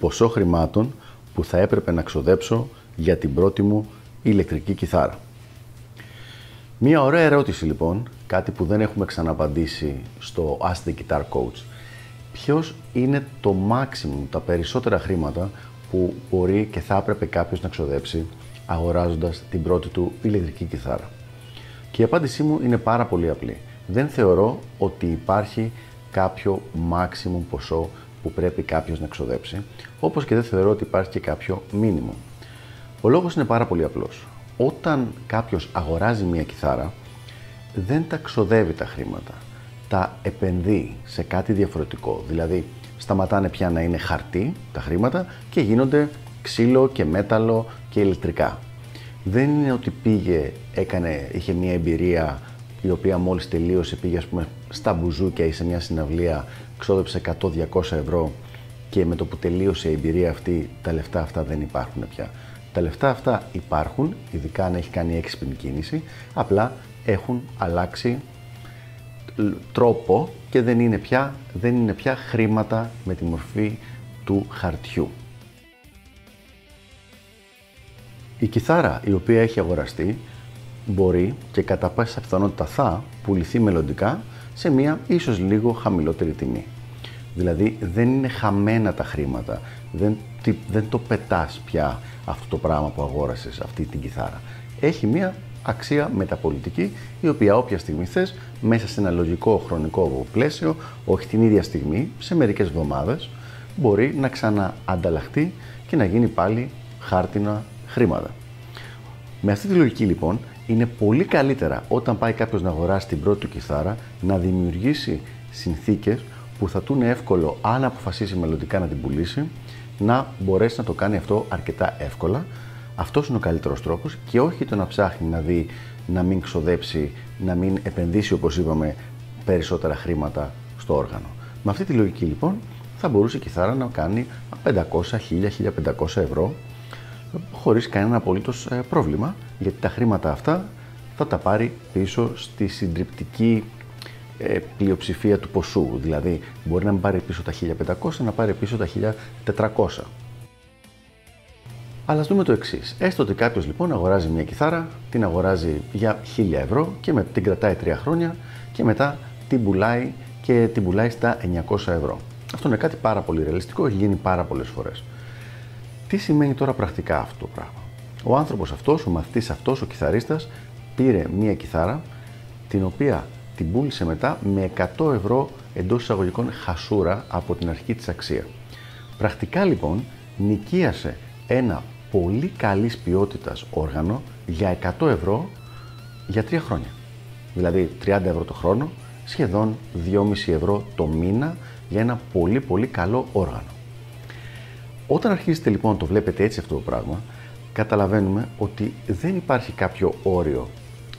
ποσό χρημάτων που θα έπρεπε να ξοδέψω για την πρώτη μου ηλεκτρική κιθάρα. Μία ωραία ερώτηση λοιπόν, κάτι που δεν έχουμε ξαναπαντήσει στο Ask the Guitar Coach. Ποιος είναι το maximum, τα περισσότερα χρήματα που μπορεί και θα έπρεπε κάποιος να ξοδέψει αγοράζοντας την πρώτη του ηλεκτρική κιθάρα; Και η απάντησή μου είναι πάρα πολύ απλή. Δεν θεωρώ ότι υπάρχει κάποιο maximum ποσό που πρέπει κάποιος να ξοδέψει, όπως και δεν θεωρώ ότι υπάρχει και κάποιο μήνυμο. Ο λόγος είναι πάρα πολύ απλός. Όταν κάποιος αγοράζει μια κιθάρα, δεν τα ξοδεύει τα χρήματα. Τα επενδύει σε κάτι διαφορετικό. Δηλαδή, σταματάνε πια να είναι χαρτί τα χρήματα και γίνονται ξύλο και μέταλλο και ηλεκτρικά. Δεν είναι ότι πήγε, έκανε, είχε μια εμπειρία η οποία μόλις τελείωσε πήγε ας πούμε στα μπουζούκια ή σε μια συναυλία ξόδεψε 100-200 ευρώ και με το που τελείωσε η εμπειρία αυτή τα λεφτά αυτά δεν υπάρχουν πια. Τα λεφτά αυτά υπάρχουν, ειδικά αν έχει κάνει έξυπνη κίνηση, απλά έχουν αλλάξει τρόπο και δεν είναι πια, δεν είναι πια χρήματα με τη μορφή του χαρτιού. Η κιθάρα η οποία έχει αγοραστεί μπορεί και κατά πάσα πιθανότητα θα πουληθεί μελλοντικά σε μια ίσως λίγο χαμηλότερη τιμή. Δηλαδή δεν είναι χαμένα τα χρήματα, δεν, δεν το πετάς πια αυτό το πράγμα που αγόρασες, αυτή την κιθάρα. Έχει μια αξία μεταπολιτική, η οποία όποια στιγμή θες, μέσα σε ένα λογικό χρονικό πλαίσιο, όχι την ίδια στιγμή, σε μερικές εβδομάδες, μπορεί να ξαναανταλλαχτεί και να γίνει πάλι χάρτινα χρήματα. Με αυτή τη λογική λοιπόν, είναι πολύ καλύτερα όταν πάει κάποιος να αγοράσει την πρώτη του κιθάρα να δημιουργήσει συνθήκες που θα του είναι εύκολο αν αποφασίσει μελλοντικά να την πουλήσει να μπορέσει να το κάνει αυτό αρκετά εύκολα. Αυτός είναι ο καλύτερος τρόπος και όχι το να ψάχνει να δει να μην ξοδέψει, να μην επενδύσει όπως είπαμε περισσότερα χρήματα στο όργανο. Με αυτή τη λογική λοιπόν θα μπορούσε η κιθάρα να κάνει 500, 1000, 1500 ευρώ χωρίς κανένα απολύτως ε, πρόβλημα, γιατί τα χρήματα αυτά θα τα πάρει πίσω στη συντριπτική ε, πλειοψηφία του ποσού. Δηλαδή, μπορεί να μην πάρει πίσω τα 1500, να πάρει πίσω τα 1400. Αλλά ας δούμε το εξής. Έστω ότι κάποιος λοιπόν αγοράζει μια κιθάρα, την αγοράζει για 1000 ευρώ και με, την κρατάει 3 χρόνια και μετά την πουλάει και την πουλάει στα 900 ευρώ. Αυτό είναι κάτι πάρα πολύ ρεαλιστικό, έχει γίνει πάρα πολλές φορές. Τι σημαίνει τώρα πρακτικά αυτό το πράγμα; Ο άνθρωπος αυτός, ο μαθητής αυτός, ο κιθαρίστας, πήρε μία κιθάρα την οποία την πούλησε μετά με 100 ευρώ εντός εισαγωγικών χασούρα από την αρχή της αξία. Πρακτικά λοιπόν νοικίασε ένα πολύ καλής ποιότητας όργανο για 100 ευρώ για 3 χρόνια. Δηλαδή 30 ευρώ το χρόνο, σχεδόν 2,5 ευρώ το μήνα για ένα πολύ πολύ καλό όργανο. Όταν αρχίζετε λοιπόν να το βλέπετε έτσι αυτό το πράγμα, καταλαβαίνουμε ότι δεν υπάρχει κάποιο όριο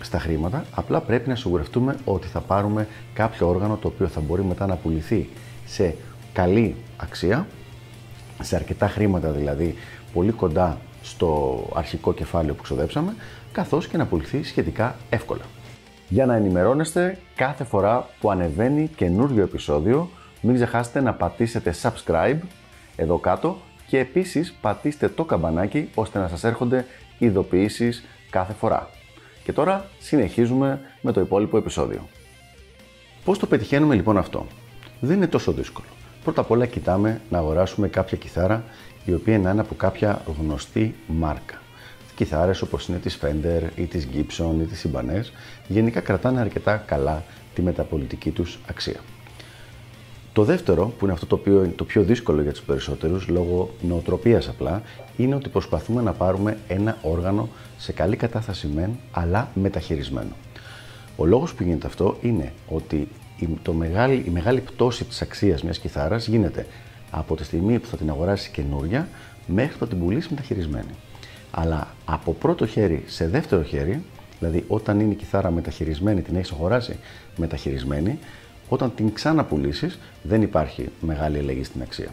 στα χρήματα, απλά πρέπει να σιγουρευτούμε ότι θα πάρουμε κάποιο όργανο το οποίο θα μπορεί μετά να πουληθεί σε καλή αξία, σε αρκετά χρήματα δηλαδή, πολύ κοντά στο αρχικό κεφάλαιο που ξοδέψαμε, καθώς και να πουληθεί σχετικά εύκολα. Για να ενημερώνεστε κάθε φορά που ανεβαίνει καινούριο επεισόδιο, μην ξεχάσετε να πατήσετε subscribe εδώ κάτω και επίσης πατήστε το καμπανάκι ώστε να σας έρχονται ειδοποιήσεις κάθε φορά. Και τώρα συνεχίζουμε με το υπόλοιπο επεισόδιο. Πώς το πετυχαίνουμε λοιπόν αυτό; Δεν είναι τόσο δύσκολο. Πρώτα απ' όλα κοιτάμε να αγοράσουμε κάποια κιθάρα η οποία είναι από κάποια γνωστή μάρκα. Κιθάρες όπως είναι της Fender ή της Gibson ή της Ibanez γενικά κρατάνε αρκετά καλά τη μεταπολιτική τους αξία. Το δεύτερο, που είναι αυτό το οποίο είναι το πιο δύσκολο για τους περισσότερους, λόγω νοοτροπίας απλά, είναι ότι προσπαθούμε να πάρουμε ένα όργανο σε καλή κατάσταση μεν, αλλά μεταχειρισμένο. Ο λόγος που γίνεται αυτό είναι ότι η, το μεγάλη, η μεγάλη πτώση της αξίας μιας κιθάρας γίνεται από τη στιγμή που θα την αγοράσει καινούρια μέχρι το την πουλήσει μεταχειρισμένη. Αλλά από πρώτο χέρι σε δεύτερο χέρι, δηλαδή όταν είναι η κιθάρα μεταχειρισμένη, την έχεις αγοράσει μεταχειρισμένη, όταν την ξαναπουλήσεις δεν υπάρχει μεγάλη αλλαγή στην αξία.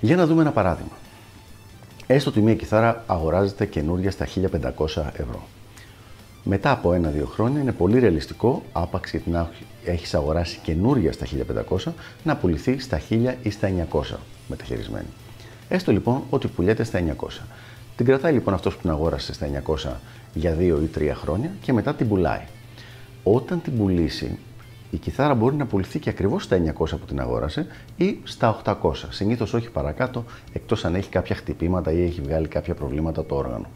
Για να δούμε ένα παράδειγμα. Έστω ότι μία κιθάρα αγοράζεται καινούργια στα 1500 ευρώ. Μετά από ένα-δύο χρόνια είναι πολύ ρεαλιστικό, άπαξ και την έχεις αγοράσει καινούργια στα 1500, να πουληθεί στα 1000 ή στα 900 μεταχειρισμένη. Έστω λοιπόν ότι πουλιέται στα 900. Την κρατάει λοιπόν αυτός που την αγόρασε στα 900 για 2 ή 3 χρόνια και μετά την πουλάει. Όταν την πουλήσει, η κιθάρα μπορεί να πουληθεί και ακριβώς στα 900 που την αγόρασε ή στα 800. Συνήθως όχι παρακάτω, εκτός αν έχει κάποια χτυπήματα ή έχει βγάλει κάποια προβλήματα το όργανο.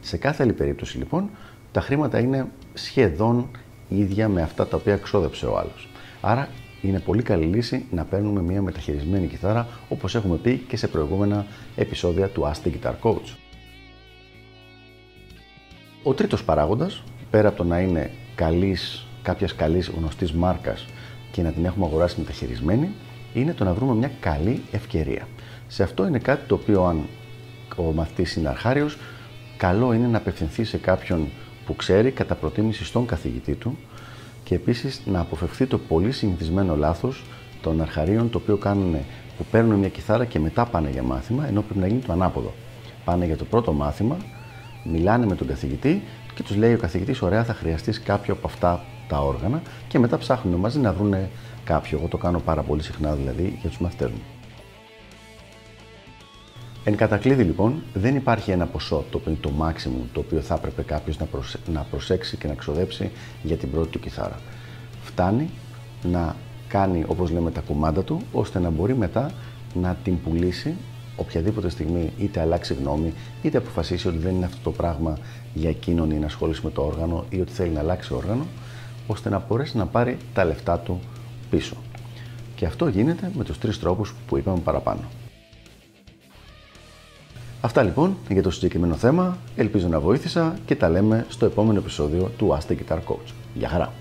Σε κάθε άλλη περίπτωση λοιπόν, τα χρήματα είναι σχεδόν ίδια με αυτά τα οποία ξόδεψε ο άλλος. Άρα είναι πολύ καλή λύση να παίρνουμε μια μεταχειρισμένη κιθάρα όπως έχουμε πει και σε προηγούμενα επεισόδια του Ask the Guitar Coach. Ο τρίτος παράγοντας, πέρα από το να είναι καλής, κάποιας καλής γνωστής μάρκας και να την έχουμε αγοράσει μεταχειρισμένη, είναι το να βρούμε μια καλή ευκαιρία. Σε αυτό είναι κάτι το οποίο αν ο μαθητής είναι αρχάριος, καλό είναι να απευθυνθεί σε κάποιον που ξέρει κατά προτίμηση στον καθηγητή του και επίσης να αποφευθεί το πολύ συνηθισμένο λάθος των αρχαρίων το οποίο κάνουν που παίρνουν μια κιθάρα και μετά πάνε για μάθημα ενώ πρέπει να γίνει το ανάποδο. Πάνε για το πρώτο μάθημα, μιλάνε με τον καθηγητή και τους λέει ο καθηγητής ωραία θα χρειαστείς κάποιο από αυτά τα όργανα και μετά ψάχνουν μαζί να βρουν κάποιο. Εγώ το κάνω πάρα πολύ συχνά δηλαδή για τους μαθητές μου. Εν κατακλείδη λοιπόν, δεν υπάρχει ένα ποσό το οποίο είναι το maximum το οποίο θα έπρεπε κάποιος να, να προσέξει και να ξοδέψει για την πρώτη του κιθάρα. Φτάνει να κάνει όπως λέμε τα κουμάντα του, ώστε να μπορεί μετά να την πουλήσει οποιαδήποτε στιγμή είτε αλλάξει γνώμη, είτε αποφασίσει ότι δεν είναι αυτό το πράγμα για εκείνον η ασχολήσει με το όργανο ή ότι θέλει να αλλάξει όργανο, ώστε να μπορέσει να πάρει τα λεφτά του πίσω. Και αυτό γίνεται με τους τρεις τρόπους που είπαμε παραπάνω. Αυτά λοιπόν για το συγκεκριμένο θέμα. Ελπίζω να βοήθησα και τα λέμε στο επόμενο επεισόδιο του Ask the Guitar Coach. Γεια χαρά!